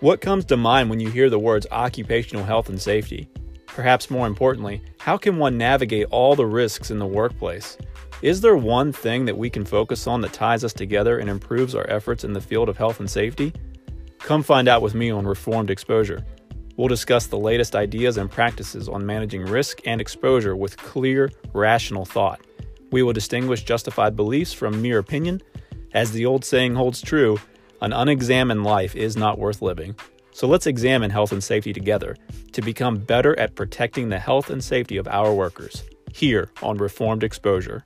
What comes to mind when you hear the words occupational health and safety? Perhaps more importantly, how can one navigate all the risks in the workplace? Is there one thing that we can focus on that ties us together and improves our efforts in the field of health and safety? Come find out with me on Reformed Exposure. We'll discuss the latest ideas and practices on managing risk and exposure with clear, rational thought. We will distinguish justified beliefs from mere opinion. As the old saying holds true, an unexamined life is not worth living. So let's examine health and safety together to become better at protecting the health and safety of our workers here on Reformed Exposure.